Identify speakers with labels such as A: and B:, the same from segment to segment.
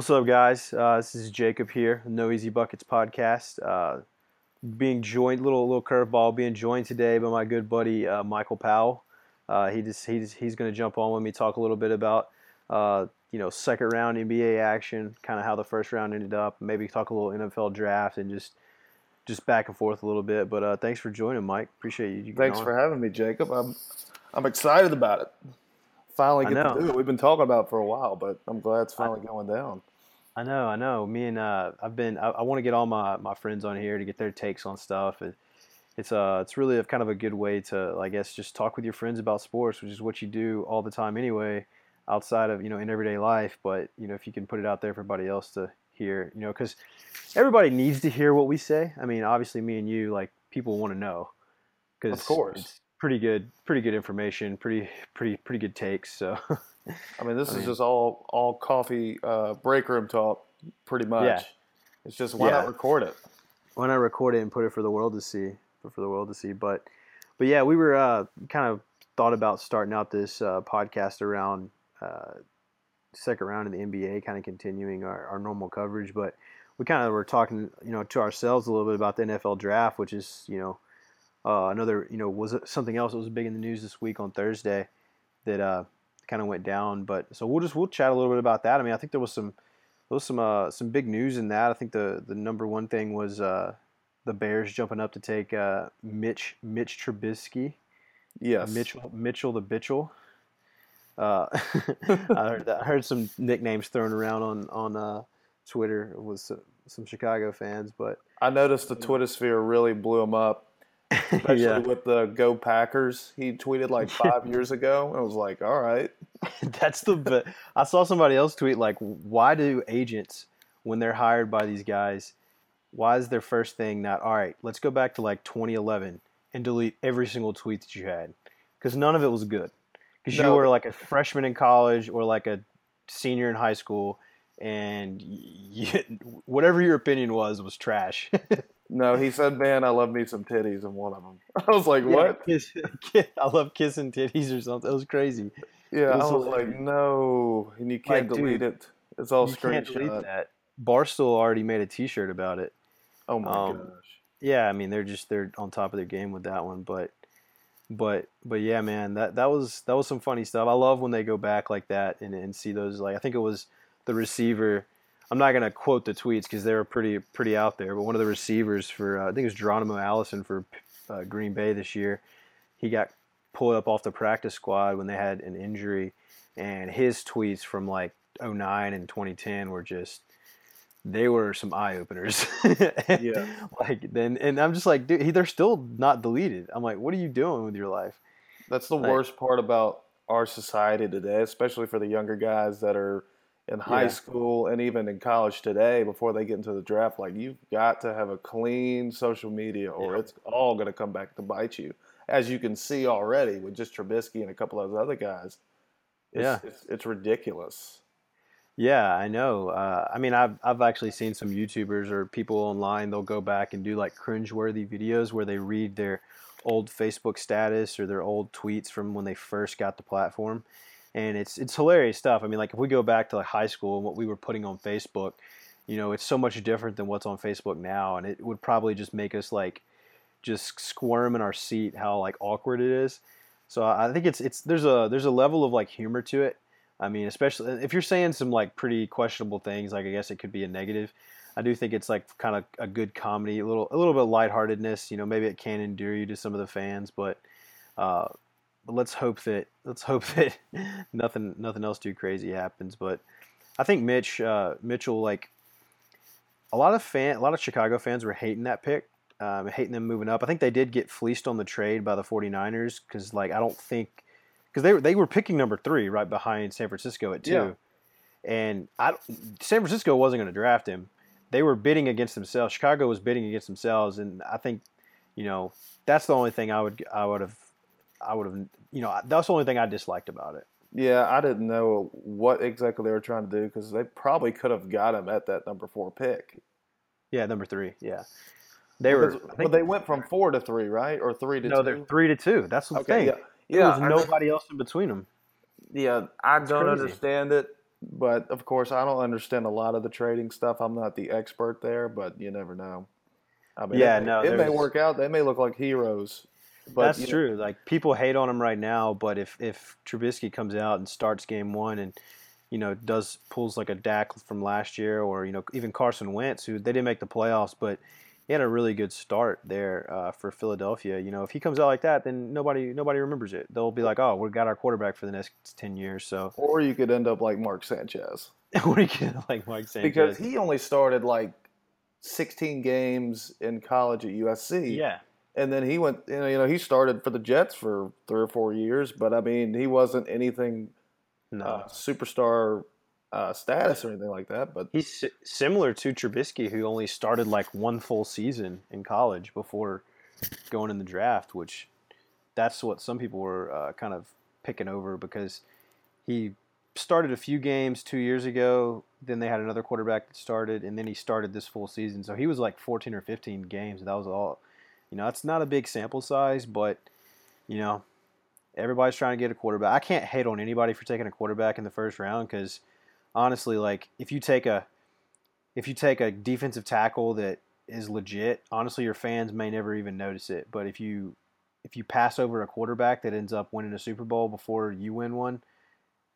A: What's up, guys? Uh, this is Jacob here, No Easy Buckets podcast. Uh, being joined, little little curveball, being joined today by my good buddy uh, Michael Powell. Uh, he just he's he's going to jump on with me, talk a little bit about uh, you know second round NBA action, kind of how the first round ended up, maybe talk a little NFL draft, and just just back and forth a little bit. But uh, thanks for joining, Mike. Appreciate you.
B: Thanks for having me, Jacob. I'm I'm excited about it. Finally get to do it. We've been talking about it for a while, but I'm glad it's finally I, going down.
A: I know, I know. Me and uh, I've been. I, I want to get all my, my friends on here to get their takes on stuff. It, it's uh, it's really a, kind of a good way to, I guess, just talk with your friends about sports, which is what you do all the time anyway, outside of you know in everyday life. But you know, if you can put it out there for everybody else to hear, you know, because everybody needs to hear what we say. I mean, obviously, me and you, like, people want to know.
B: Because of course, it's
A: pretty good, pretty good information, pretty, pretty, pretty good takes. So.
B: I mean, this I is mean, just all all coffee uh, break room talk, pretty much. Yeah. It's just why yeah. not record it?
A: Why not record it and put it for the world to see? For the world to see. But, but yeah, we were uh, kind of thought about starting out this uh, podcast around uh, second round in the NBA, kind of continuing our, our normal coverage. But we kind of were talking, you know, to ourselves a little bit about the NFL draft, which is, you know, uh, another, you know, was something else that was big in the news this week on Thursday that uh, kind of went down. But so we'll just we'll chat a little bit about that. I mean, I think there was some there was some uh, some big news in that. I think the the number one thing was uh, the Bears jumping up to take uh, Mitch Mitch Trubisky.
B: Yes,
A: Mitchell Mitchell the Bitchel. Uh, I heard that, I heard some nicknames thrown around on on uh, Twitter with some, some, Chicago fans, but
B: I noticed the Twitter sphere really blew him up, especially yeah. with the Go Packers. He tweeted like five years ago, and I was like, "All right."
A: That's the. But I saw somebody else tweet like, "Why do agents, when they're hired by these guys, why is their first thing not all right? Let's go back to like 2011 and delete every single tweet that you had because none of it was good." because no. you were like a freshman in college or like a senior in high school, and you, whatever your opinion was was trash.
B: No, he said, "Man, I love me some titties," in one of them. I was like, "What?"
A: Yeah, kiss, I love kissing titties or something. It was crazy.
B: Yeah, was I was hilarious. like, "No," and you can't like, delete dude, it. It's all screenshot. Can't that.
A: Barstool already made a T-shirt about it.
B: Oh my um, gosh.
A: Yeah, I mean they're just they're on top of their game with that one, but but but yeah, man, that that was that was some funny stuff. I love when they go back like that and, and see those like I think it was the receiver. I'm not gonna quote the tweets because they were pretty pretty out there, but one of the receivers for uh, I think it was Geronimo Allison for uh, Green Bay this year, he got pulled up off the practice squad when they had an injury, and his tweets from like 09 and 2010 were just they were some eye openers. yeah. Like then, and I'm just like, dude, they're still not deleted. I'm like, what are you doing with your life?
B: That's the like, worst part about our society today, especially for the younger guys that are in high yeah. school and even in college today before they get into the draft. Like, you've got to have a clean social media, or yeah. it's all going to come back to bite you. As you can see already with just Trubisky and a couple of those other guys. It's, yeah, it's, it's ridiculous.
A: Yeah, I know. Uh, I mean, I've I've actually seen some YouTubers or people online. They'll go back and do like cringeworthy videos where they read their old Facebook status or their old tweets from when they first got the platform, and it's it's hilarious stuff. I mean, like if we go back to like high school and what we were putting on Facebook, you know, it's so much different than what's on Facebook now, and it would probably just make us like just squirm in our seat how like awkward it is. So I think it's it's there's a there's a level of like humor to it I mean, especially if you're saying some like pretty questionable things, like I guess it could be a negative. I do think it's like kind of a good comedy, a little a little bit of lightheartedness. You know, maybe it can endear you to some of the fans, but uh, let's hope that let's hope that nothing nothing else too crazy happens. But I think Mitch uh, Mitchell like a lot of fan a lot of Chicago fans were hating that pick, um, hating them moving up. I think they did get fleeced on the trade by the 49ers because like I don't think because they were they were picking number three right behind San Francisco at two, yeah. and I San Francisco wasn't going to draft him. They were bidding against themselves. Chicago was bidding against themselves, and I think you know that's the only thing I would I would have I would have you know that's the only thing I disliked about it.
B: Yeah, I didn't know what exactly they were trying to do because they probably could have got him at that number four pick.
A: Yeah, number three. Yeah,
B: they were. But they went from four to three, right, or three to
A: no,
B: two?
A: they're three to two. That's the okay, thing. Yeah. Yeah, there was nobody else in between them.
B: Yeah, I don't crazy. understand it. but of course, I don't understand a lot of the trading stuff. I'm not the expert there, but you never know. I mean,
A: Yeah,
B: it,
A: no,
B: it may work out. They may look like heroes, but
A: That's
B: you know,
A: true. Like people hate on him right now, but if if Trubisky comes out and starts game one and you know does pulls like a Dak from last year, or you know even Carson Wentz, who they didn't make the playoffs, but he had a really good start there uh, for Philadelphia. You know, if he comes out like that, then nobody nobody remembers it. They'll be like, oh, we got our quarterback for the next ten years. So
B: Or you could end up like Mark Sanchez
A: do you get like Mike Sanchez?
B: because he only started like 16 games in college at USC.
A: yeah,
B: And then he went, you know, you know, he started for the Jets for three or four years, but I mean, he wasn't anything
A: no.
B: uh, superstar uh, status or anything like that. But
A: He's si- similar to Trubisky, who only started like one full season in college before going in the draft, which that's what some people were uh, kind of picking over because he started a few games two years ago. Then they had another quarterback that started, and then he started this full season. So he was like 14 or 15 games. That was all. You know, it's not a big sample size, but you know, everybody's trying to get a quarterback. I can't hate on anybody for taking a quarterback in the first round because honestly, like if you take a if you take a defensive tackle that is legit, honestly, your fans may never even notice it. But if you if you pass over a quarterback that ends up winning a Super Bowl before you win one,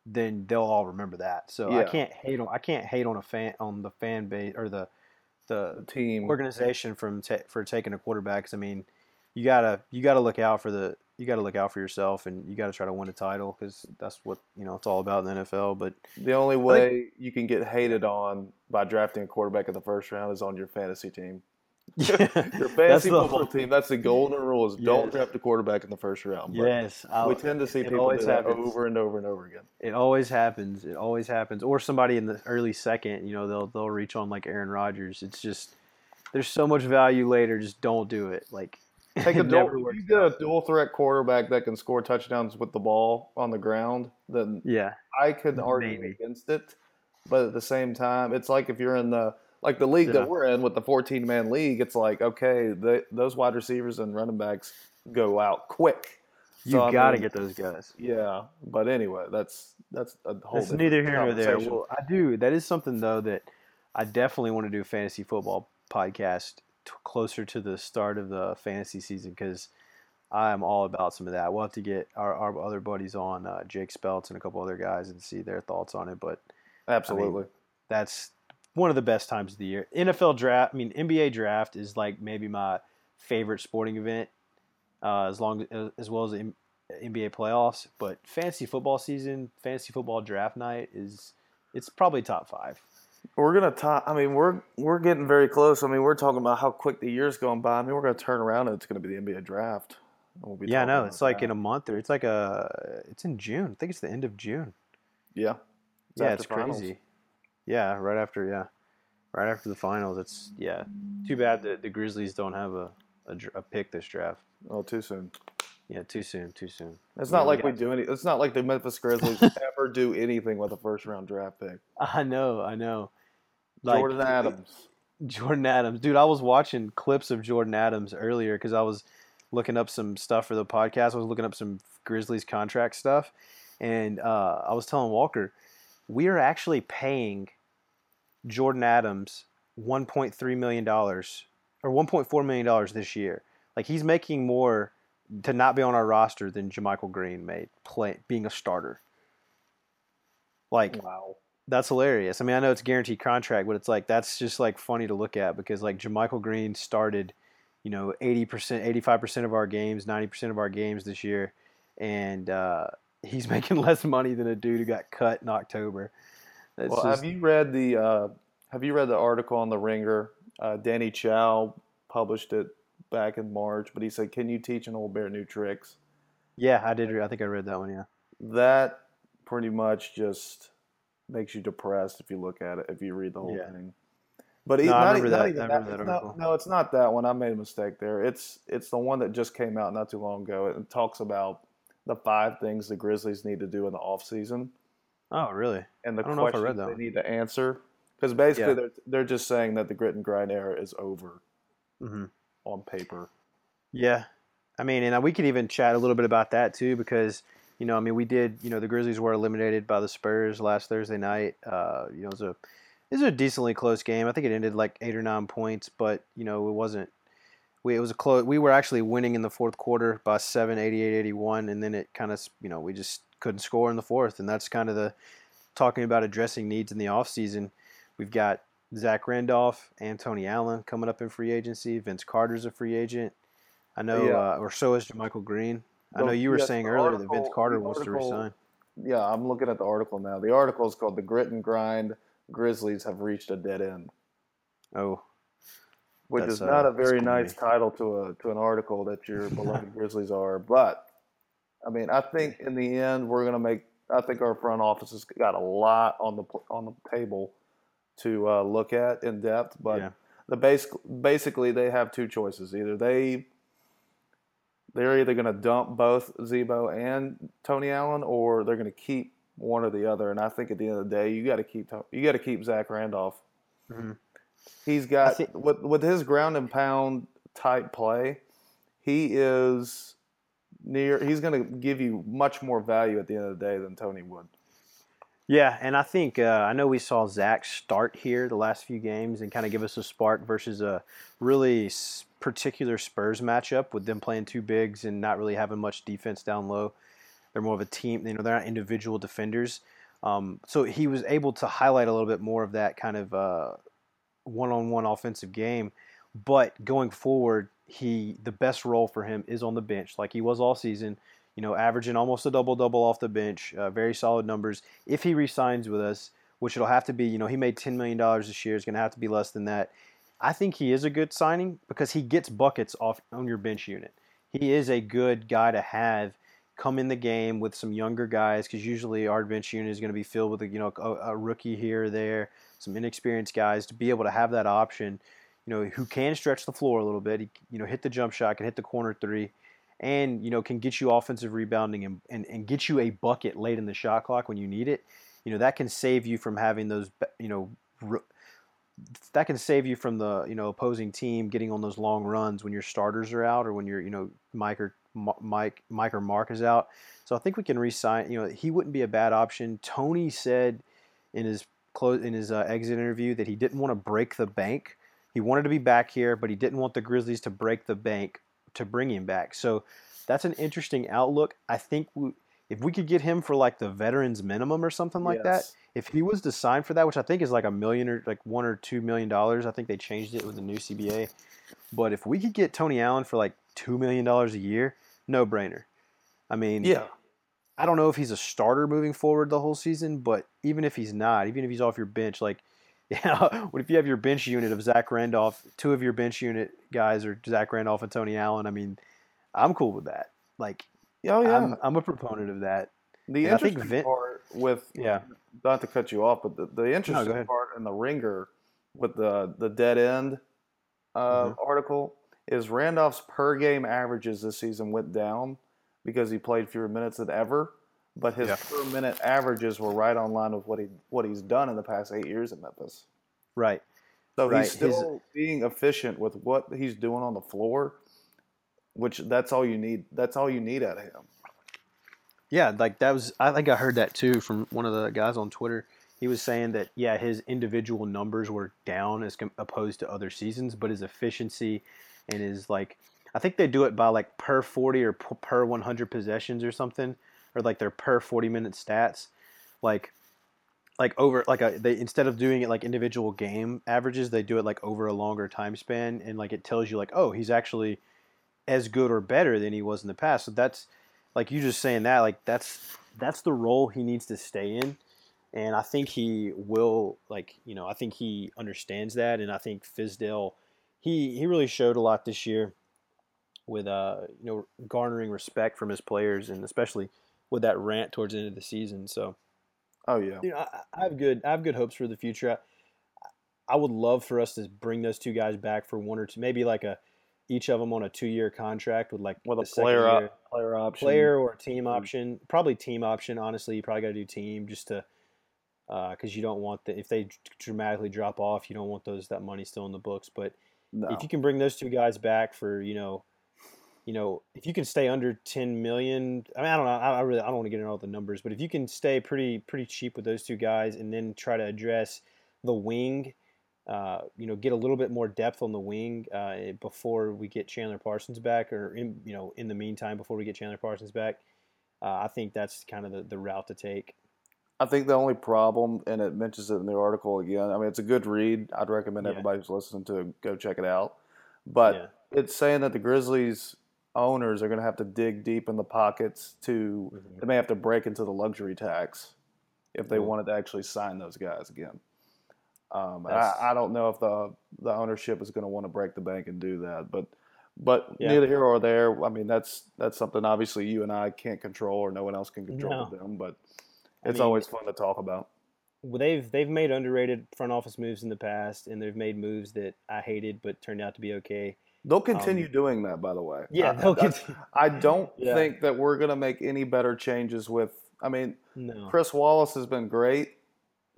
A: then they'll all remember that. So I can't hate on I can't hate on a fan on the fan base or the
B: the team,
A: organization from ta- for taking a quarterback. 'cause, I mean, you gotta you gotta look out for the you gotta look out for yourself and you gotta try to win a title because that's what you know it's all about in the NFL. But
B: the only way you can get hated on by drafting a quarterback in the first round is on your fantasy team. Your fantasy football team, that's the golden rule is don't draft a quarterback in the first round. But
A: Yes, I'll-
B: we tend to see people do that
A: happens.
B: over and over and over again.
A: It always happens. It always happens. Or somebody in the early second, you know, they'll they'll reach on like Aaron Rodgers. It's just there's so much value later. Just don't do it. Like
B: Take a dual, if you get a dual threat quarterback that can score touchdowns with the ball on the ground, then
A: Yeah,
B: I could argue
A: Maybe.
B: against it. But at the same time, it's like if you're in the like the league
A: Yeah.
B: that we're in with the 14 man league, it's like okay, the, those wide receivers and running backs go out quick.
A: you
B: So,
A: got to
B: mean,
A: get those guys.
B: Yeah, but anyway, that's that's a whole.
A: It's neither here nor there. Well, I do. That is something though that I definitely want to do a fantasy football podcast t- closer to the start of the fantasy season because I am all about some of that. We'll have to get our, our other buddies on, uh, Jake Speltz and a couple other guys, and see their thoughts on it. But
B: Absolutely.
A: that's one of the best times of the year. NFL draft, I mean NBA draft is like maybe my favorite sporting event, uh, as long as, as well as M- NBA playoffs. But fantasy football season, fantasy football draft night is it's probably top five.
B: We're gonna top. I mean, we're we're getting very close. I mean, we're talking about how quick the year's going by. I mean, we're gonna turn around and it's gonna be the NBA draft. We'll be
A: Yeah, I know. It's like
B: that.
A: in a month or it's like a it's in June. I think it's the end of June.
B: yeah. It's
A: yeah, it's
B: finals.
A: crazy. Yeah, right after yeah, right after the finals. It's yeah. Too bad that the Grizzlies don't have a a, a pick this draft.
B: Oh, too soon.
A: Yeah, too soon. Too soon.
B: It's not
A: we
B: like we
A: got-
B: do any. It's not like the Memphis Grizzlies ever do anything with a first round draft pick.
A: I know, I know.
B: Jordan Adams.
A: Jordan Adams, dude. I was watching clips of Jordan Adams earlier because I was looking up some stuff for the podcast. I was looking up some Grizzlies contract stuff, and uh, I was telling Walker, we are actually paying Jordan Adams one point three million dollars or one point four million dollars this year. Like he's making more to not be on our roster than JaMychal Green made play being a starter. Like
B: Wow.
A: that's hilarious. I mean, I know it's a guaranteed contract, but it's like that's just like funny to look at because like JaMychal Green started, you know, eighty percent, eighty five percent of our games, ninety percent of our games this year, and uh, he's making less money than a dude who got cut in October. That's
B: Well,
A: just,
B: have you read the uh, Have you read the article on the Ringer? Uh, Danny Chau published it back in March, but he said, "Can you teach an old bear new tricks?"
A: yeah, I did. re- I think I read that one. Yeah,
B: That pretty much just makes you depressed if you look at it, if you read the whole
A: Yeah.
B: thing. But
A: No, I
B: not,
A: remember
B: not
A: that-
B: even
A: I remember
B: it's
A: that
B: not- no, it's not that one. I made a mistake there. It's it's the one that just came out not too long ago. It talks about the five things the Grizzlies need to do in the offseason
A: Oh, really?
B: and the
A: I don't know if I
B: questions
A: read that
B: they need to answer. Because basically,
A: Yeah.
B: they're they're just saying that the grit and grind era is over
A: hmm
B: on paper.
A: Yeah, I mean, and we could even chat a little bit about that too because You know, I mean, we did. You know, the Grizzlies were eliminated by the Spurs last Thursday night. Uh, you know, it was a it was a decently close game. I think it ended like eight or nine points, but you know, it wasn't. We, it was a close. We were actually winning in the fourth quarter by 7, 88, 81, and then it kind of, you know, we just couldn't score in the fourth, and that's kind of the talking about addressing needs in the offseason. We've got Zach Randolph and Tony Allen coming up in free agency. Vince Carter's a free agent. I know, yeah. uh, or so is Michael Green. I know you were yes, saying earlier article, that Vince Carter wants to resign.
B: Yeah, I'm looking at the article now. The article is called "The Grit and Grind Grizzlies Have Reached a Dead End."
A: Oh,
B: which is not uh, a very nice title to a to an article that your beloved Grizzlies are. But I mean, I think in the end we're gonna make. I think our front office has got a lot on the on the table to uh, look at in depth. But yeah. the base basically they have two choices: either they they're either going to dump both Z-Bo and Tony Allen, or they're going to keep one or the other. And I think at the end of the day, you got to keep you got to keep Zach Randolph. Mm-hmm. He's got think, with with his ground and pound type play, he is near. He's going to give you much more value at the end of the day than Tony would.
A: Yeah, and I think uh, I know we saw Zach start here the last few games and kind of give us a spark versus a really particular Spurs matchup with them playing two bigs and not really having much defense down low. They're more of a team, you know, they're not individual defenders. Um, so he was able to highlight a little bit more of that kind of uh, one-on-one offensive game. But going forward, he the best role for him is on the bench, like he was all season you know, averaging almost a double double off the bench, uh, very solid numbers. If he resigns with us, which it'll have to be, you know, he made $10 million this year, it's going to have to be less than that. I think he is a good signing because he gets buckets off on your bench unit. He is a good guy to have come in the game with some younger guys because usually our bench unit is going to be filled with a, you know a, a, rookie here or there, some inexperienced guys to be able to have that option, you know, who can stretch the floor a little bit. You know, hit the jump shot, can hit the corner three and you know can get you offensive rebounding and, and, and get you a bucket late in the shot clock when you need it you know that can save you from having those you know that can save you from the you know opposing team getting on those long runs when your starters are out or when your you know Mike or Mike Mike or Mark is out. So I think we can resign. You know he wouldn't be a bad option. Tony said in his close in his uh, exit interview that he didn't want to break the bank. He wanted to be back here, but he didn't want the Grizzlies to break the bank to bring him back. So that's an interesting outlook. I think we, if we could get him for like the veterans minimum or something like yes. that, if he was to sign for that, which I think is like a million or like one or two million dollars, I think they changed it with the new CBA. But if we could get Tony Allen for like two million dollars a year, no brainer. I mean,
B: yeah.
A: I don't know if he's a starter moving forward the whole season, but even if he's not, even if he's off your bench, like Yeah, what if you have your bench unit of Zach Randolph, two of your bench unit guys are Zach Randolph and Tony Allen? I mean, I'm cool with that. Like, oh yeah, I'm, I'm a proponent of that.
B: The and interesting Vin- part with yeah, not to cut you off, but the, the interesting no, part in the ringer with the the dead end uh, mm-hmm. article is Randolph's per game averages this season went down because he played fewer minutes than ever but his yeah. per minute averages were right on line with what he what he's done in the past eight years in Memphis.
A: Right.
B: So
A: right.
B: he's still his, being efficient with what he's doing on the floor, which that's all you need. That's all you need out of him.
A: Yeah, like that was. I think I heard that too from one of the guys on Twitter. He was saying that yeah, his individual numbers were down as opposed to other seasons, but his efficiency and his like, I think they do it by like per forty or per one hundred possessions or something or like their per 40 minute stats. Like like over like a they instead of doing it like individual game averages they do it like over a longer time span and like it tells you like oh he's actually as good or better than he was in the past. So that's like you just saying that like that's that's the role he needs to stay in and i think he will like you know i think he understands that and i think fizdale he he really showed a lot this year with uh you know garnering respect from his players and especially with that rant towards the end of the season. So,
B: oh yeah,
A: you know, I, I have good I have good hopes for the future. I, I, would love for us to bring those two guys back for one or two, maybe like a each of them on a two year contract with like
B: with a player op, player option,
A: player or team option. Probably team option. Honestly, you probably got to do team just to because uh, you don't want the if they dramatically drop off, you don't want those that money still in the books. But no. if you can bring those two guys back for you know you know, if you can stay under 10 million, I mean, I don't know, I, really, I don't want to get into all the numbers, but if you can stay pretty, pretty cheap with those two guys, and then try to address the wing, uh, you know, get a little bit more depth on the wing uh, before we get Chandler Parsons back, or in, you know, in the meantime before we get Chandler Parsons back, uh, I think that's kind of the, the route to take.
B: I think the only problem, and it mentions it in the article again. I mean, it's a good read. I'd recommend yeah. everybody who's listening to go check it out. But yeah. it's saying that the Grizzlies owners are going to have to dig deep in the pockets to mm-hmm. they may have to break into the luxury tax if they mm-hmm. wanted to actually sign those guys again. Um, I, I, don't know if the the ownership is going to want to break the bank and do that, but but yeah. neither here or there. I mean, that's that's something obviously you and I can't control, or no one else can control no. them. But it's I mean, always fun to talk about.
A: They've they've made underrated front office moves in the past, and they've made moves that I hated but turned out to be okay.
B: They'll continue um, doing that, by the way.
A: Yeah, they'll continue.
B: I don't yeah. think that we're going to make any better changes with. I mean, no. Chris Wallace has been great,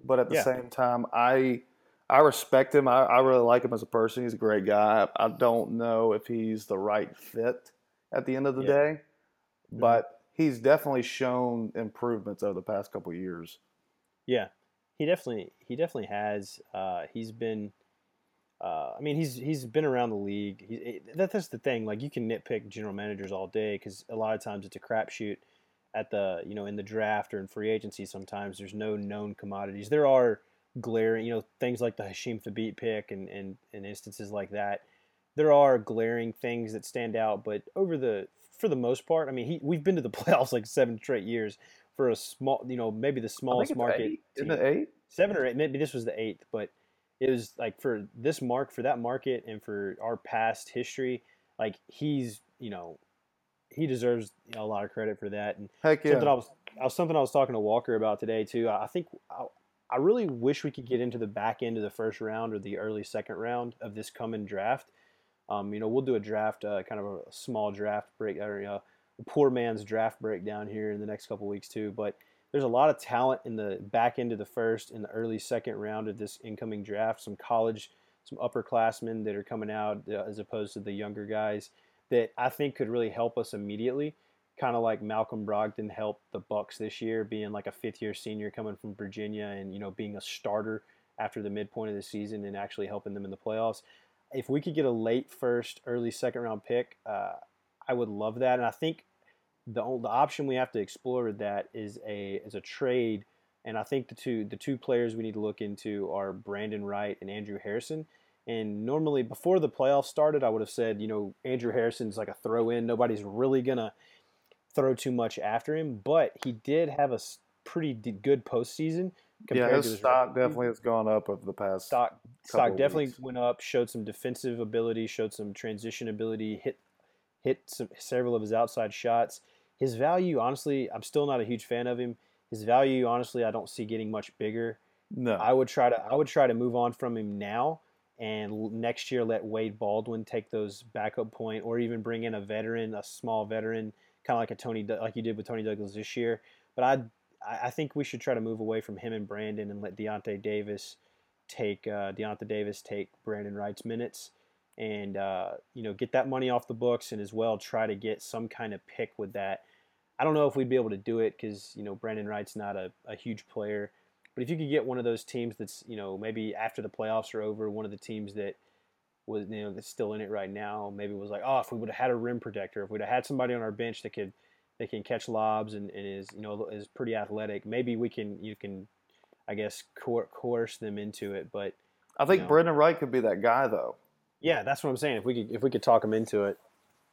B: but at the yeah. same time, I I respect him. I, I, really like him as a person. He's a great guy. I, don't know if he's the right fit at the end of the yeah. day, mm-hmm. but he's definitely shown improvements over the past couple years.
A: Yeah, he definitely he definitely has. Uh, he's been uh, I mean, he's he's been around the league. He, that's the thing. Like you can nitpick general managers all day because a lot of times it's a crapshoot at the you know in the draft or in free agency. Sometimes there's no known commodities. There are glaring you know things like the Hasheem Thabeet pick and, and and instances like that. There are glaring things that stand out, but over the for the most part, I mean, he, we've been to the playoffs like seven straight years for a small, you know, maybe the smallest market.
B: Isn't it eight?
A: Seven or eight. Maybe this was the eighth, but it was like for this mark for that market and for our past history, like he's you know he deserves you know, a lot of credit for that. And
B: Heck yeah.
A: something I was, I was something I was talking to Walker about today too. I think I, I really wish we could get into the back end of the first round or the early second round of this coming draft. Um, you know, we'll do a draft, uh, kind of a small draft break, or you know, a poor man's draft breakdown here in the next couple weeks too. But there's a lot of talent in the back end of the first and the early second round of this incoming draft. Some college, some upperclassmen that are coming out uh, as opposed to the younger guys that I think could really help us immediately. Kind of like Malcolm Brogdon helped the Bucks this year, being like a fifth-year senior coming from Virginia, and you know being a starter after the midpoint of the season and actually helping them in the playoffs. If we could get a late first, early second round pick, uh, I would love that. And I think the the option we have to explore with that is a is a trade, and I think the two the two players we need to look into are Brandon Wright and Andrew Harrison. And normally before the playoffs started, I would have said you know Andrew Harrison's like a throw in. Nobody's really gonna throw too much after him, but he did have a pretty good postseason.
B: Yeah, his, his stock definitely has gone up over the past.
A: Stock stock definitely weeks. went up. Showed some defensive ability. Showed some transition ability. Hit hit some, several of his outside shots his value, honestly, I'm still not a huge fan of him. His value, honestly, I don't see getting much bigger.
B: No,
A: I would try to I would try to move on from him now, and next year let Wade Baldwin take those backup point, or even bring in a veteran, a small veteran, kind of like a Tony like you did with Toney Douglas this year. But I I think we should try to move away from him and Brandon and let Deyonta Davis take uh, Deyonta Davis take Brandon Wright's minutes and uh, you know get that money off the books and as well try to get some kind of pick with that. I don't know if we'd be able to do it because you know Brandon Wright's not a, a huge player, but if you could get one of those teams that's you know maybe after the playoffs are over, one of the teams that was you know that's still in it right now, maybe was like oh if we would have had a rim protector, if we'd have had somebody on our bench that could that can catch lobs and, and is you know is pretty athletic, maybe we can you can I guess coerce them into it, but.
B: I think you know, Brandon Wright could be that guy, though.
A: Yeah, that's what I'm saying. If we could if we could talk him into it,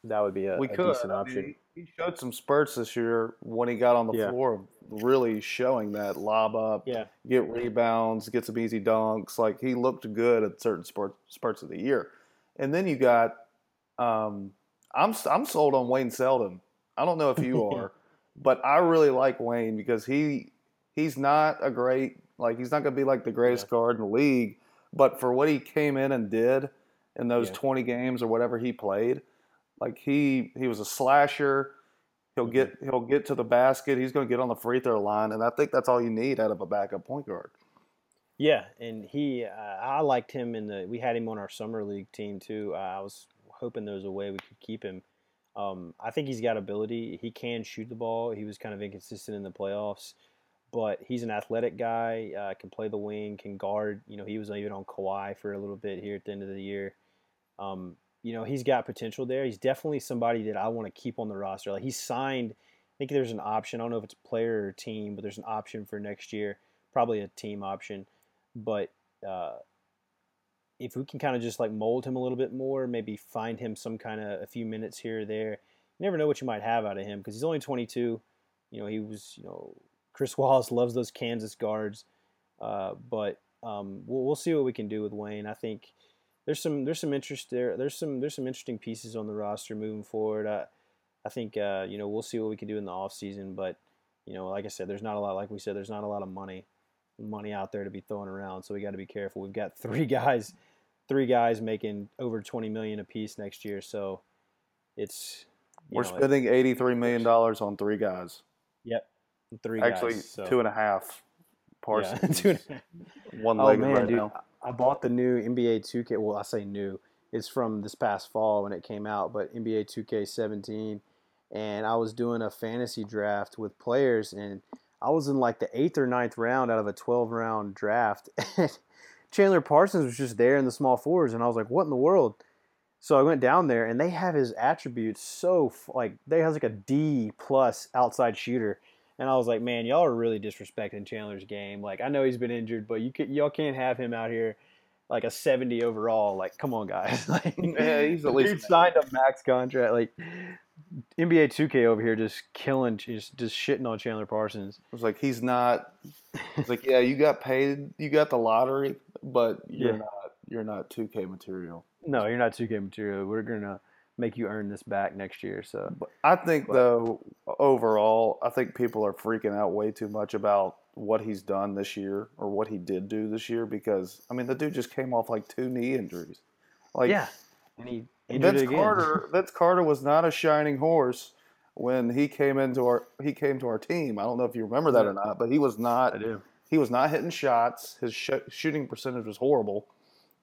A: that would be a, we a could. decent option. I mean,
B: he showed some spurts this year when he got on the yeah. floor, really showing that lob up,
A: yeah.
B: get rebounds, get some easy dunks. Like he looked good at certain spurts, spurts of the year. And then you got, um, I'm I'm sold on Wayne Selden. I don't know if you are, but I really like Wayne because he he's not a great like he's not going to be like the greatest yeah. guard in the league, but for what he came in and did in those yeah. 20 games or whatever he played. Like he he was a slasher. He'll get mm-hmm. he'll get to the basket. He's going to get on the free throw line, and I think that's all you need out of a backup point guard.
A: Yeah, and he uh, I liked him in the we had him on our summer league team too. Uh, I was hoping there was a way we could keep him. Um, I think he's got ability. He can shoot the ball. He was kind of inconsistent in the playoffs, but he's an athletic guy. Uh, can play the wing. Can guard. You know, he was even on Kawhi for a little bit here at the end of the year. Um, you know, he's got potential there. He's definitely somebody that I want to keep on the roster. Like he's signed. I think there's an option. I don't know if it's player or team, but there's an option for next year. Probably a team option, but. Uh, if we can kind of just like mold him a little bit more, maybe find him some kind of a few minutes here or there. You never know what you might have out of him because he's only 22. You know, he was, you know, Chris Wallace loves those Kansas guards, uh, but um, we'll, we'll see what we can do with Wayne. I think there's some there's some interest there. There's some there's some interesting pieces on the roster moving forward. I I think uh, you know we'll see what we can do in the off season, but you know, like I said, there's not a lot. Like we said, there's not a lot of money money out there to be thrown around. So we got to be careful. We've got three guys, three guys making over 20 million a piece next year. So it's
B: we're know, spending 83 million dollars on three guys.
A: Yep,
B: three. Actually, guys, so. two and a half. Parsons, yeah, two and a half. one oh, man, right
A: dude,
B: now.
A: I bought the new NBA 2K. Well, I say new. It's from this past fall when it came out, but NBA 2K17, and I was doing a fantasy draft with players and I was in like the eighth or ninth round out of a 12 round draft. And Chandler Parsons was just there in the small fours. And I was like, what in the world? So I went down there and they have his attributes so like they has like a D plus outside shooter. And I was like, man, y'all are really disrespecting Chandler's game. Like I know he's been injured, but you can, y'all can't have him out here like a 70 overall. Like, come on, guys. like, yeah, he's at least signed a max contract. Like, NBA 2K over here just killing, just just shitting on Chandler Parsons.
B: It's like he's not. It's like yeah, you got paid, you got the lottery, but you're yeah. not you're not 2K material.
A: No, you're not 2K material. We're gonna make you earn this back next year. So
B: I think but, though overall, I think people are freaking out way too much about what he's done this year or what he did do this year because I mean the dude just came off like two knee injuries. Like
A: yeah, and he
B: Vince Carter, Vince Carter was not a shining horse when he came into our he came to our team. I don't know if you remember that or not, but he was not.
A: I do.
B: He was not hitting shots. His sh- shooting percentage was horrible.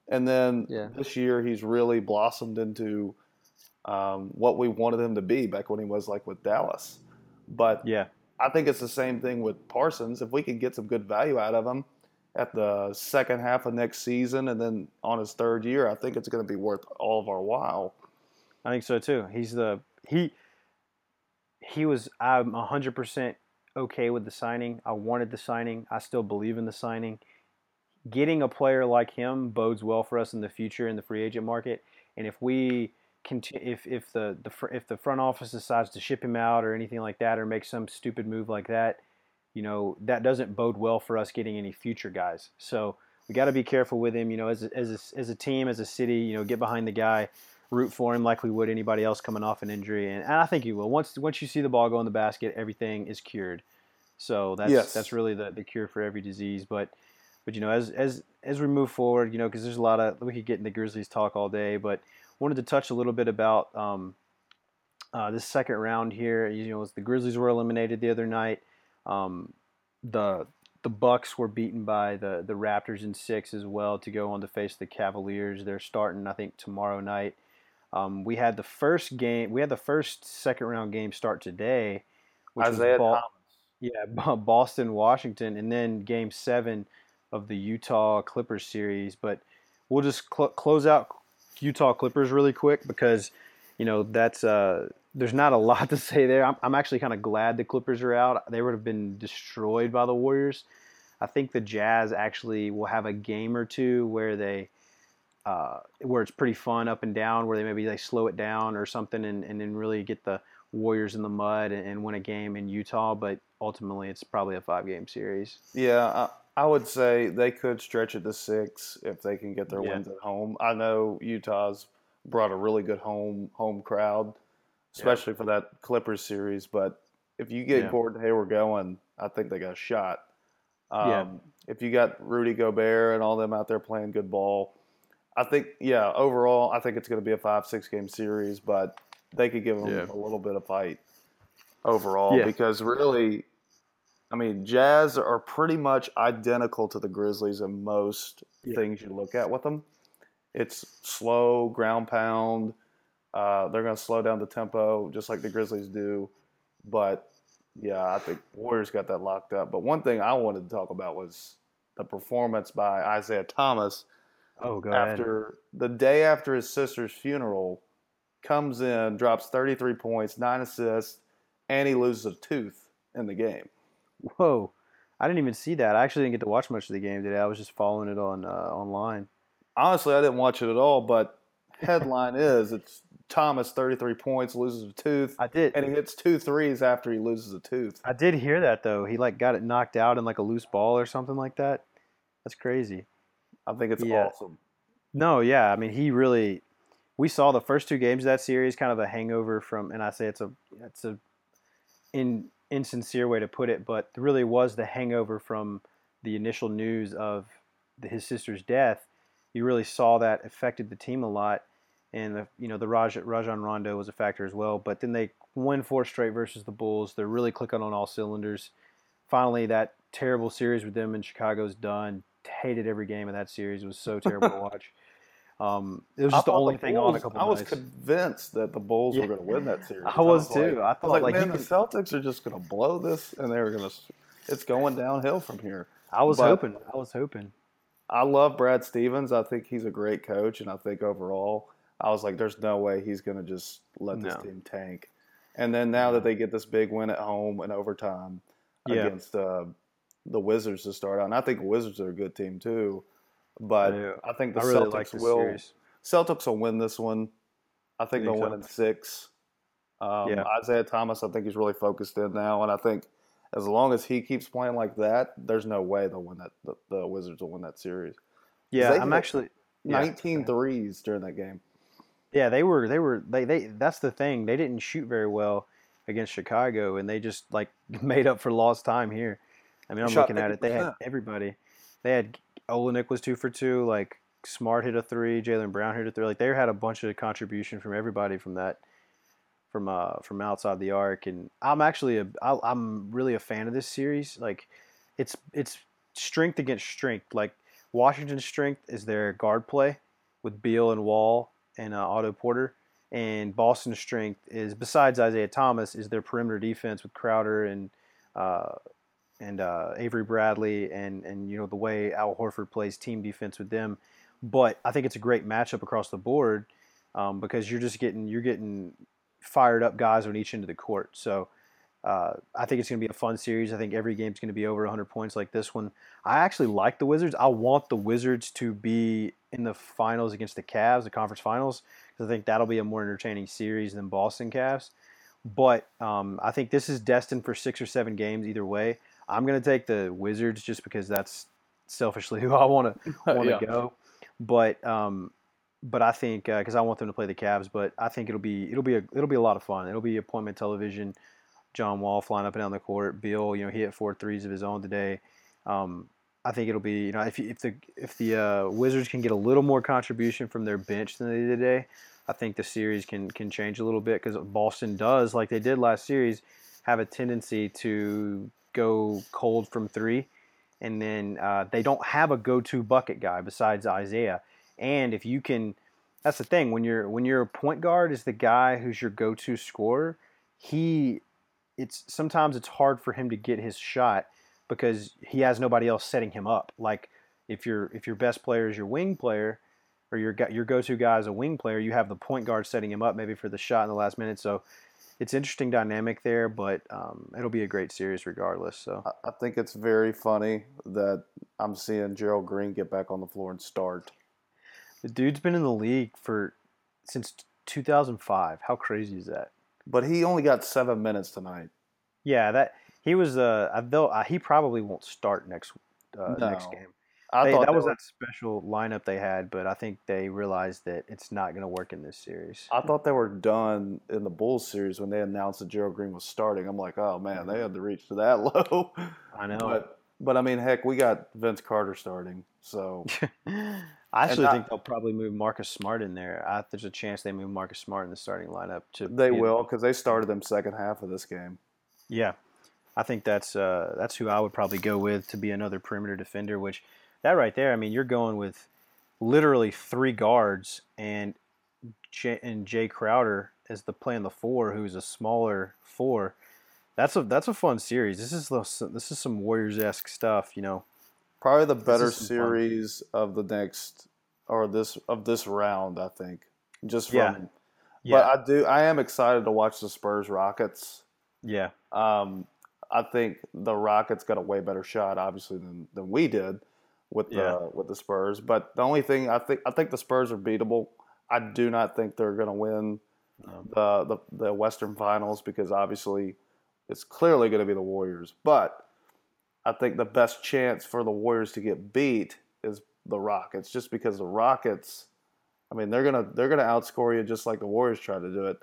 B: And then yeah. this year, he's really blossomed into um, what we wanted him to be back when he was like with Dallas. But
A: yeah,
B: I think it's the same thing with Parsons. If we can get some good value out of him, at the second half of next season and then on his third year, I think it's going to be worth all of our while.
A: I think so too. He's the he he was I'm 100% okay with the signing. I wanted the signing. I still believe in the signing. Getting a player like him bodes well for us in the future in the free agent market. And if we continue, if if the, the if the front office decides to ship him out or anything like that or make some stupid move like that, you know, that doesn't bode well for us getting any future guys. So we got to be careful with him. You know, as a, as a, as a team, as a city, you know, get behind the guy, root for him like we would anybody else coming off an injury, and, and I think you will. Once once you see the ball go in the basket, everything is cured. So that's yes. that's really the, the cure for every disease. But but you know, as as as we move forward, you know, because there's a lot of we could get into Grizzlies talk all day, but wanted to touch a little bit about um, uh, this second round here. You know, the Grizzlies were eliminated the other night. Um, the the Bucks were beaten by the the Raptors in six as well to go on to face the Cavaliers. They're starting, I think, tomorrow night. Um, we had the first game. We had the first second round game start today,
B: which Isaiah was Thomas.
A: Yeah, Boston, Washington, and then Game Seven of the Utah Clippers series. But we'll just cl- close out Utah Clippers really quick because you know that's uh, there's not a lot to say there. I'm, I'm actually kind of glad the Clippers are out. They would have been destroyed by the Warriors. I think the Jazz actually will have a game or two where they uh, where it's pretty fun up and down, where they maybe they slow it down or something, and, and then really get the Warriors in the mud and, and win a game in Utah. But ultimately, it's probably a five game series.
B: Yeah, I, would say they could stretch it to six if they can get their yeah. wins at home. I know Utah's brought a really good home home crowd especially yeah. for that Clippers series. But if you get yeah. Gordon Hayward going, I think they got a shot. Um, yeah. If you got Rudy Gobert and all them out there playing good ball, I think yeah. Overall, I think it's going to be a five six game series, but they could give them a little bit of fight overall because really, I mean, Jazz are pretty much identical to the Grizzlies in most things you look at with them. It's slow ground pound Uh, they're going to slow down the tempo just like the Grizzlies do. But yeah, I think Warriors got that locked up. But one thing I wanted to talk about was the performance by Isaiah Thomas.
A: Oh, go
B: after
A: ahead.
B: the day after his sister's funeral, comes in, drops 33 points, nine assists, and he loses a tooth in the game.
A: Whoa. I didn't even see that. I actually didn't get to watch much of the game today. I was just following it on uh, online.
B: Honestly, I didn't watch it at all, but headline is it's Thomas 33 points, loses a tooth.
A: I did.
B: And he hits two threes after he loses a tooth.
A: I did hear that though. He like got it knocked out in like a loose ball or something like that. That's crazy.
B: I think it's
A: Yeah.
B: awesome.
A: No, yeah. I mean, he really. We saw the first two games of that series, kind of a hangover from, and I say it's a it's a in insincere way to put it, but really was the hangover from the initial news of the, his sister's death. You really saw that affected the team a lot, and the, you know the Raj, Rajon Rondo was a factor as well. But then they win four straight versus the Bulls. They're really clicking on all cylinders. Finally, that terrible series with them in Chicago's done. Hated every game of that series. It was so terrible to watch. Um, it was
B: I
A: just the only thing on a couple
B: I was
A: nights.
B: convinced that the Bulls
A: Yeah.
B: were going to win that series.
A: I was too.
B: Like,
A: I
B: I
A: thought,
B: was like,
A: like,
B: man, the Celtics are just going to blow this, and they were going to. It's going downhill from here.
A: I was
B: but-
A: hoping. I was hoping.
B: I love Brad Stevens. I think he's a great coach, and I think overall, I was like, "There's no way he's going to just let this
A: No.
B: team tank." And then now that they get this big win at home in overtime
A: Yeah.
B: against uh, the Wizards to start out, and I think Wizards are a good team too. But
A: Yeah.
B: I think the
A: I really
B: Celtics
A: like
B: will.
A: series.
B: Celtics will win this one. I think they'll win in six. Um,
A: Yeah.
B: Isaiah Thomas, I think he's really focused in now, and I think as long as he keeps playing like that, there's no way they'll win that. The, the Wizards will win that series.
A: Yeah, I'm actually. Yeah.
B: 19 threes during that game.
A: Yeah, they were. They were. They. They. That's the thing. They didn't shoot very well against Chicago, and they just like made up for lost time here. I mean, I'm
B: Shot
A: looking at it. They had everybody. They had Olynyk was two for two. Like Smart hit a three. Jaylen Brown hit a three. Like they had a bunch of contribution from everybody from that, from uh from outside the arc. And I'm actually a. I'm really a fan of this series. Like, it's it's strength against strength. Like Washington's strength is their guard play with Beal and Wall and uh, Otto Porter. And Boston's strength is, besides Isaiah Thomas, is their perimeter defense with Crowder and uh, and uh, Avery Bradley and and you know the way Al Horford plays team defense with them. But I think it's a great matchup across the board um, because you're just getting you're getting fired up guys on each end of the court. So uh, I think it's going to be a fun series. I think every game's going to be over 100 points like this one. I actually like the Wizards. I want the Wizards to be in the finals against the Cavs, the conference finals, because I think that'll be a more entertaining series than Boston Cavs. But um, I think this is destined for six or seven games either way. I'm going to take the Wizards just because that's selfishly who I want to want to
B: Yeah.
A: go. But um, but I think because I want them to play the Cavs, but I think it'll be it'll be a it'll be a lot of fun. It'll be appointment television. John Wall flying up and down the court. Bill, you know, he hit four threes of his own today. Um, I think it'll be you know if if the if the uh, Wizards can get a little more contribution from their bench than they did today, I think the series can can change a little bit because Boston does like they did last series have a tendency to go cold from three, and then uh, they don't have a go-to bucket guy besides Isaiah. And if you can, that's the thing when you're when your point guard is the guy who's your go-to scorer, he it's sometimes it's hard for him to get his shot because he has nobody else setting him up. Like if your if your best player is your wing player or your your go-to guy is a wing player, you have the point guard setting him up maybe for the shot in the last minute. So it's interesting dynamic there, but um, it'll be a great series regardless. So
B: I, think it's very funny that I'm seeing Gerald Green get back on the floor and start.
A: the dude's been in the league for since 2005. How crazy is that?
B: But he only got seven minutes tonight.
A: Yeah, that he was. Uh, I- though uh, he probably won't start next uh, next game.
B: I
A: They-
B: thought
A: that
B: they
A: was
B: were,
A: that special lineup they had, but I think they realized that it's not going to work in this series.
B: I thought they were done in the Bulls series when they announced that Gerald Green was starting. I'm like, oh man, they had to reach to that low.
A: I know.
B: But but I mean, heck, we got Vince Carter starting, so
A: I actually
B: I-
A: think they'll probably move Marcus Smart in there. I, there's a chance they move Marcus Smart in the starting lineup. To
B: they
A: be-
B: will because they started them second half of this game.
A: Yeah, I think that's uh, that's who I would probably go with to be another perimeter defender. Which that right there, I mean, you're going with literally three guards, and J- and Jae Crowder as the playing the four, who's a smaller four. That's a that's a fun series. This is the, this is some Warriors esque stuff, you know.
B: Probably the better series fun. of the next or this of this round, I think. Just from, yeah. yeah. But I do I am excited to watch the Spurs Rockets.
A: Yeah.
B: Um, I think the Rockets got a way better shot, obviously, than, than we did with the yeah. with the Spurs. But the only thing I think I think the Spurs are beatable. I do not think they're going to win the, the the Western Finals because obviously it's clearly going to be the Warriors. But I think the best chance for the Warriors to get beat is the Rockets, just because the Rockets. I mean, they're gonna they're gonna outscore you just like the Warriors tried to do it,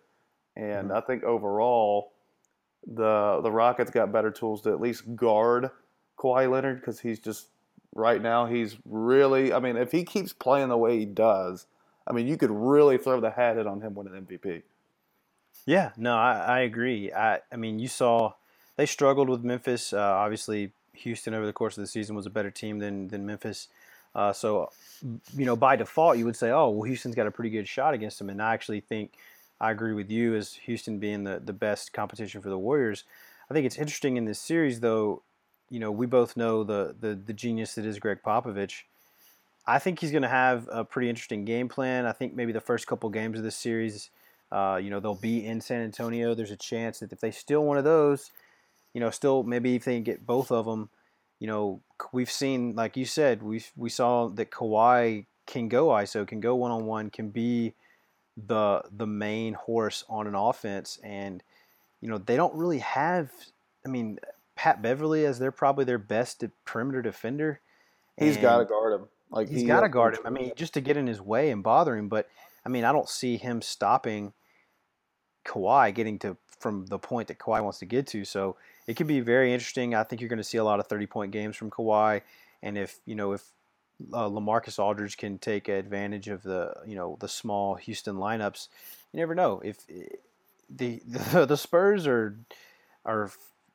B: and mm-hmm. I think overall the the Rockets got better tools to at least guard Kawhi Leonard because he's just right now he's really. I mean, if he keeps playing the way he does, I mean, you could really throw the hat in on him winning MVP.
A: Yeah, no, I, I agree. I I mean, you saw they struggled with Memphis. Uh, obviously, Houston over the course of the season was a better team than than Memphis. Uh, so, you know, by default, you would say, oh, well, Houston's got a pretty good shot against them. And I actually think I agree with you as Houston being the, the best competition for the Warriors. I think it's interesting in this series, though. You know, we both know the the, the genius that is Gregg Popovich. I think he's going to have a pretty interesting game plan. I think maybe the first couple games of this series, uh, you know, they'll be in San Antonio. There's a chance that if they steal one of those, you know, still maybe if they get both of them, you know, we've seen, like you said, we we saw that Kawhi can go ISO, can go one on one, can be the the main horse on an offense, and you know they don't really have. I mean, Pat Beverley as they're probably their best perimeter defender.
B: He's got to guard him.
A: Like he's he got to guard him. I mean, just to get in his way and bother him. But I mean, I don't see him stopping Kawhi getting to from the point that Kawhi wants to get to. So it could be very interesting. I think you're going to see a lot of 30 point games from Kawhi. And if you know if uh, LaMarcus Aldridge can take advantage of the you know the small Houston lineups. You never know if eh, the the, the Spurs are are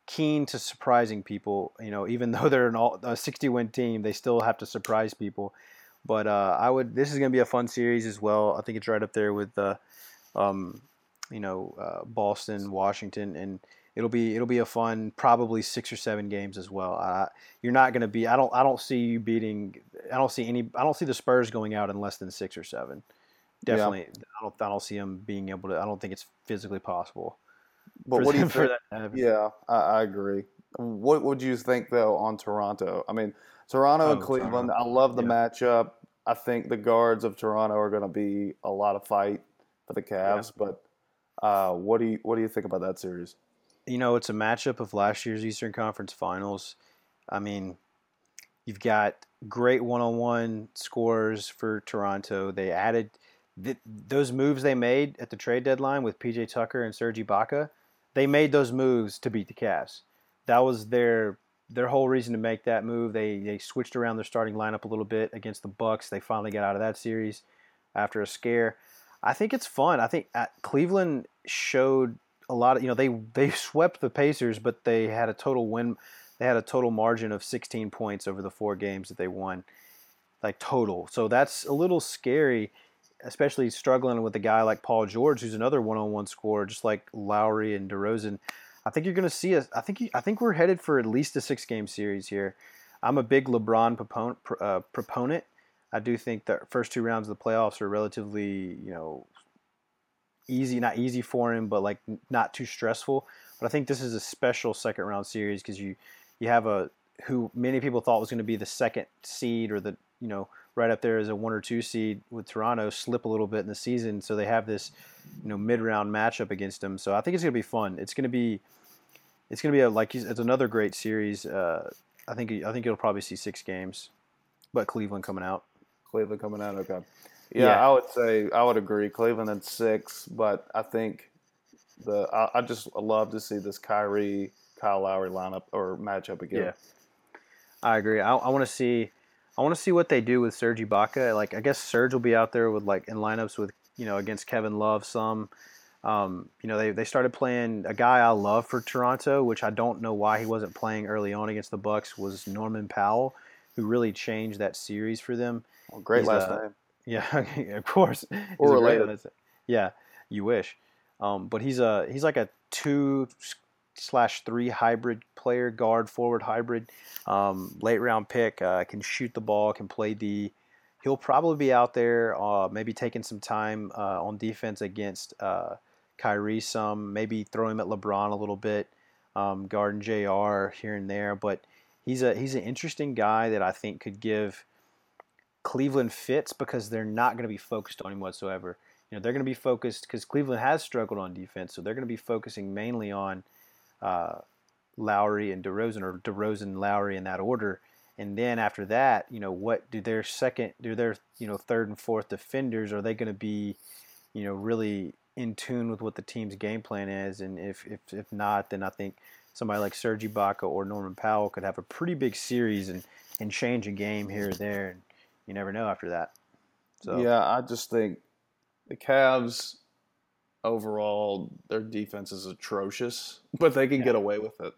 A: keen to surprising people. You know, even though they're an all, a 60 win team, they still have to surprise people. But uh, I would. This is going to be a fun series as well. I think it's right up there with the, um, you know, uh, Boston, Washington, and it'll be it'll be a fun probably six or seven games as well. Uh, you're not going to be. I don't I don't see you beating. I don't see any. I don't see the Spurs going out in less than six or seven. Definitely, yeah. I don't. I don't see them being able to. I don't think it's physically possible.
B: But what do you think? Yeah, I, I, agree. What would you think though on Toronto? I mean, Toronto oh, and Cleveland. Toronto. I love the yeah. matchup. I think the guards of Toronto are going to be a lot of fight for the Cavs. Yeah. But uh, what do you what do you think about that series?
A: you know, it's a matchup of last year's Eastern Conference Finals. I mean, you've got great one-on-one scores for Toronto. They added th- those moves they made at the trade deadline with PJ Tucker and Serge Ibaka. They made those moves to beat the Cavs. That was their their whole reason to make that move. They they switched around their starting lineup a little bit against the Bucks. They finally got out of that series after a scare. I think it's fun. I think uh, Cleveland showed a lot of you know they they swept the Pacers, but they had a total win. They had a total margin of 16 points over the four games that they won, like total. So that's a little scary, especially struggling with a guy like Paul George, who's another one-on-one scorer, just like Lowry and DeRozan. I think you're going to see us. I think you, I think we're headed for at least a six-game series here. I'm a big LeBron proponent. Uh, proponent. I do think the first two rounds of the playoffs are relatively, you know, easy, not easy for him, but like not too stressful. But I think this is a special second round series because you you have a who many people thought was going to be the second seed or the you know right up there as a one or two seed with Toronto slip a little bit in the season, so they have this you know mid round matchup against them. So I think it's going to be fun. It's going to be it's going to be a like it's another great series. Uh, I think I think you'll probably see six games, but Cleveland coming out.
B: Cleveland coming out. Okay. Yeah, yeah, I would say I would agree. Cleveland at six, but I think the I, I just love to see this Kyrie Kyle Lowry lineup or matchup again. Yeah,
A: I agree. I, I want to see I want to see what they do with Serge Ibaka. Like I guess Serge will be out there with like in lineups with you know against Kevin Love some. Um, you know they, they started playing a guy I love for Toronto, which I don't know why he wasn't playing early on against the Bucks. Was Norman Powell, who really changed that series for them.
B: Well, great He's last a, name.
A: Yeah, of course.
B: Or related.
A: Yeah, you wish. Um, but he's a he's like a two slash three hybrid player, guard forward hybrid, um, late round pick. Uh, can shoot the ball, can play D. He'll probably be out there, uh, maybe taking some time uh, on defense against uh, Kyrie. Some maybe throw him at LeBron a little bit, um, guarding Jr. here and there. But he's a he's an interesting guy that I think could give Cleveland fits because they're not going to be focused on him whatsoever. You know, they're going to be focused because Cleveland has struggled on defense, so they're going to be focusing mainly on uh, Lowry and DeRozan, or DeRozan, Lowry in that order. And then after that, you know, what do their second, do their you know third and fourth defenders are they going to be, you know, really in tune with what the team's game plan is? And if if if not, then I think somebody like Serge Ibaka or Norman Powell could have a pretty big series and and change a game here or there. And you never know after that.
B: So yeah, I just think the Cavs overall, their defense is atrocious, but they can yeah. get away with it.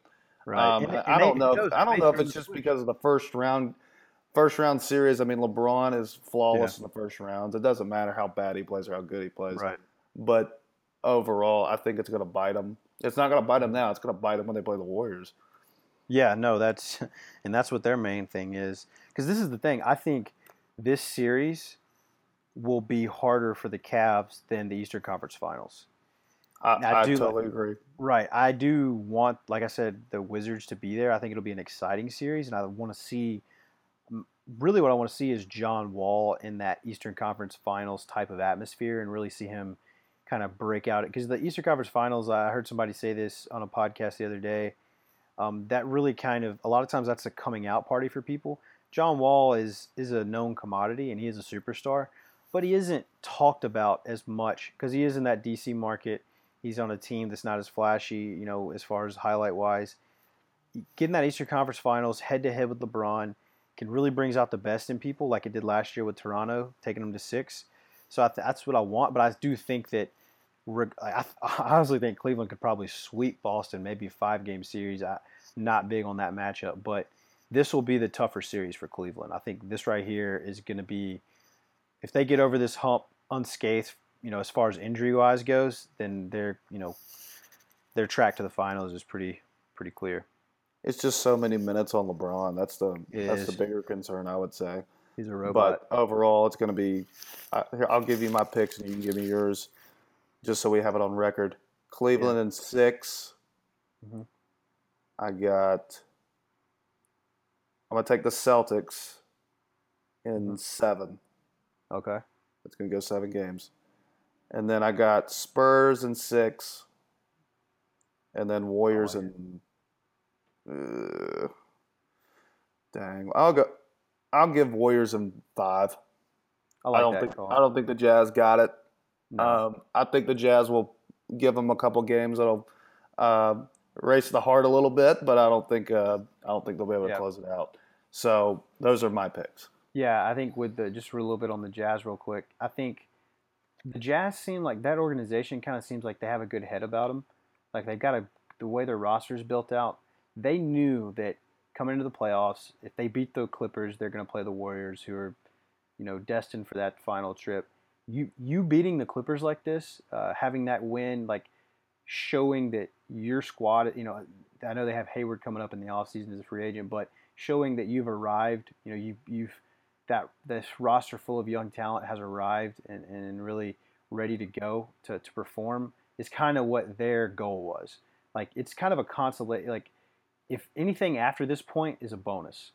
B: Right. Um, and, and I, don't know. If, I don't know if it's just because of the first round, first round series. I mean, LeBron is flawless yeah. in the first rounds. It doesn't matter how bad he plays or how good he plays.
A: Right.
B: But overall, I think it's going to bite them. It's not going to bite them now. It's going to bite them when they play the Warriors.
A: Yeah. No. That's and that's what their main thing is. Because this is the thing. I think this series will be harder for the Cavs than the Eastern Conference Finals.
B: I, I, I do, totally agree.
A: Right. I do want, like I said, the Wizards to be there. I think it'll be an exciting series, and I want to see. Really, what I want to see is John Wall in that Eastern Conference Finals type of atmosphere, and really see him kind of break out. Because the Eastern Conference Finals, I heard somebody say this on a podcast the other day. Um, that really kind of a lot of times that's a coming out party for people. John Wall is is a known commodity, and he is a superstar but he isn't talked about as much because he is in that DC market. He's on a team that's not as flashy, you know, as far as highlight wise. Getting that Eastern Conference Finals head to head with LeBron can really brings out the best in people, like it did last year with Toronto, taking them to six. So I th- that's what I want. But I do think that I, honestly think Cleveland could probably sweep Boston, maybe a five game series. I, not big on that matchup, but this will be the tougher series for Cleveland. I think this right here is going to be if they get over this hump unscathed, you know, as far as injury wise goes, then their you know their track to the finals is pretty pretty clear.
B: It's just so many minutes on LeBron. That's the it that's is. the bigger concern, I would say.
A: He's a robot.
B: But overall, it's going to be. Uh, here, I'll give you my picks, and you can give me yours, just so we have it on record. Cleveland yeah. in 6 mm-hmm. I got. I'm gonna take the Celtics in mm-hmm. seven.
A: Okay.
B: It's going to go seven games. And then I got Spurs in six. And then Warriors oh, in. Uh, dang. I'll go. I'll give Warriors in five. I, like I don't think call. I don't think the Jazz got it. No. Um, I think the Jazz will give them a couple games that'll uh, race the heart a little bit, but I don't think uh, I don't think they'll be able to yeah. close it out. So those are my picks.
A: Yeah, I think with the just a little bit on the Jazz real quick. I think the Jazz seem like that organization kind of seems like they have a good head about them. Like they've got a the way their roster is built out. They knew that coming into the playoffs, if they beat the Clippers, they're going to play the Warriors, who are, you know, destined for that final trip. You you beating the Clippers like this, uh, having that win, like showing that your squad, you know, I know they have Hayward coming up in the offseason as a free agent, but showing that you've arrived, you know, you you've that this roster full of young talent has arrived and, and really ready to go to, to perform is kind of what their goal was. Like it's kind of a consolation. Like if anything after this point is a bonus.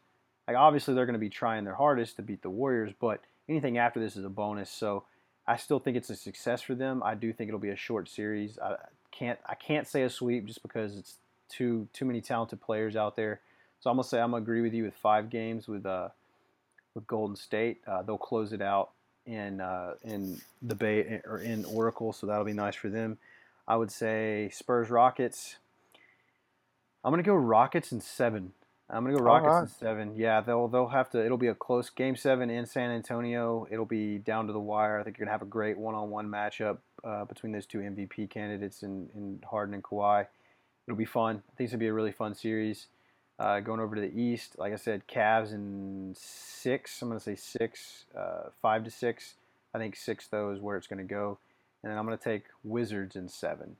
A: Like obviously they're going to be trying their hardest to beat the Warriors, but anything after this is a bonus. So I still think it's a success for them. I do think it'll be a short series. I can't I can't say a sweep just because it's too too many talented players out there. So I'm gonna say I'm gonna agree with you with five games with uh with Golden State. Uh, they'll close it out in uh, in the Bay or in Oracle, so that'll be nice for them. I would say Spurs Rockets. I'm gonna go Rockets in seven. I'm gonna go Rockets right. in seven. Yeah, they'll they'll have to. It'll be a close game seven in San Antonio. It'll be down to the wire. I think you're gonna have a great one-on-one matchup uh, between those two MVP candidates in, in Harden and Kawhi. It'll be fun. I think it's gonna be a really fun series. Uh, going over to the East, like I said, Cavs in six. I'm going to say six, uh, five to six. I think six though is where it's going to go. and then I'm going to take Wizards in seven.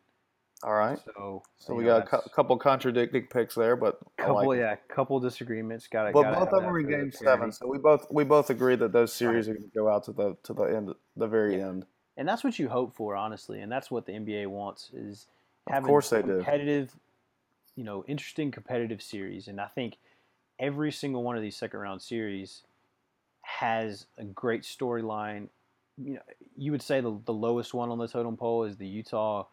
B: All right.
A: So,
B: so we got a cu- couple contradicting picks there, but
A: couple
B: like
A: yeah, couple disagreements. Got
B: it. Well, both of them are in Game Seven, so we both we both agree that those series right. are going to go out to the to the end, the very yeah. end.
A: And that's what you hope for, honestly, and that's what the NBA wants is
B: having of course they
A: competitive, do. You know, interesting competitive series. And I think every single one of these second round series has a great storyline. You know, you would say the, the lowest one on the totem pole is the Utah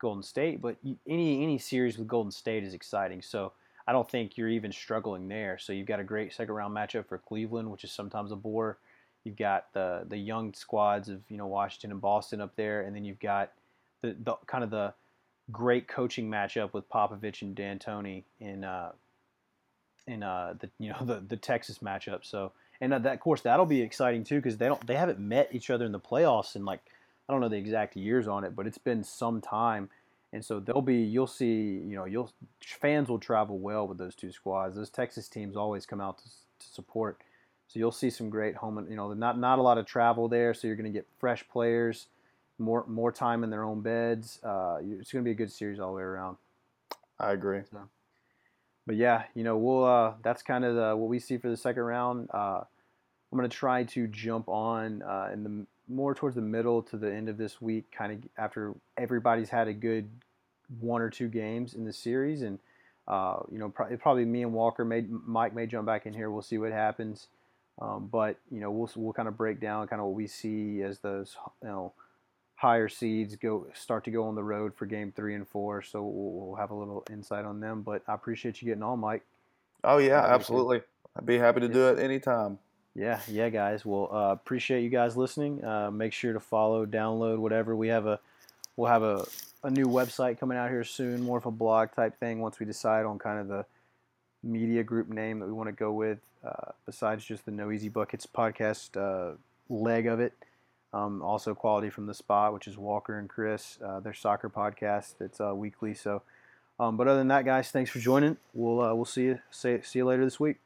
A: Golden State, but any any series with Golden State is exciting. So I don't think you're even struggling there. So you've got a great second round matchup for Cleveland, which is sometimes a bore. You've got the the young squads of you know Washington and Boston up there, and then you've got the, the kind of the great coaching matchup with Popovich and D'Antoni in uh, in uh, the you know the the Texas matchup. So and uh, that of course that'll be exciting too because they don't they haven't met each other in the playoffs in like I don't know the exact years on it, but it's been some time. And so they'll be, you'll see, you know, you'll fans will travel well with those two squads. Those Texas teams always come out to, to support. So you'll see some great home, you know, not not a lot of travel there. So you're going to get fresh players, more more time in their own beds. Uh, it's going to be a good series all the way around.
B: I agree. So,
A: but yeah, you know, we'll uh, that's kind of the, what we see for the second round. Uh, I'm going to try to jump on uh, in the more towards the middle to the end of this week, kind of after everybody's had a good one or two games in the series, and uh, you know, pro- probably me and Walker may Mike may jump back in here. We'll see what happens, um, but you know, we'll we'll kind of break down kind of what we see as those you know higher seeds go start to go on the road for game three and four. So we'll, we'll have a little insight on them. But I appreciate you getting on, Mike.
B: Oh yeah, absolutely. I'd be happy to do it anytime.
A: Yeah, yeah, guys. Well, uh, appreciate you guys listening. Uh, make sure to follow, download, whatever. We have a, we'll have a, a new website coming out here soon, more of a blog type thing. Once we decide on kind of the media group name that we want to go with, uh, besides just the No Easy Buckets podcast uh, leg of it. Um, also, quality from the spot, which is Walker and Chris, uh, their soccer podcast. It's uh, weekly. So, um, but other than that, guys, thanks for joining. We'll we'll see you see you later this week.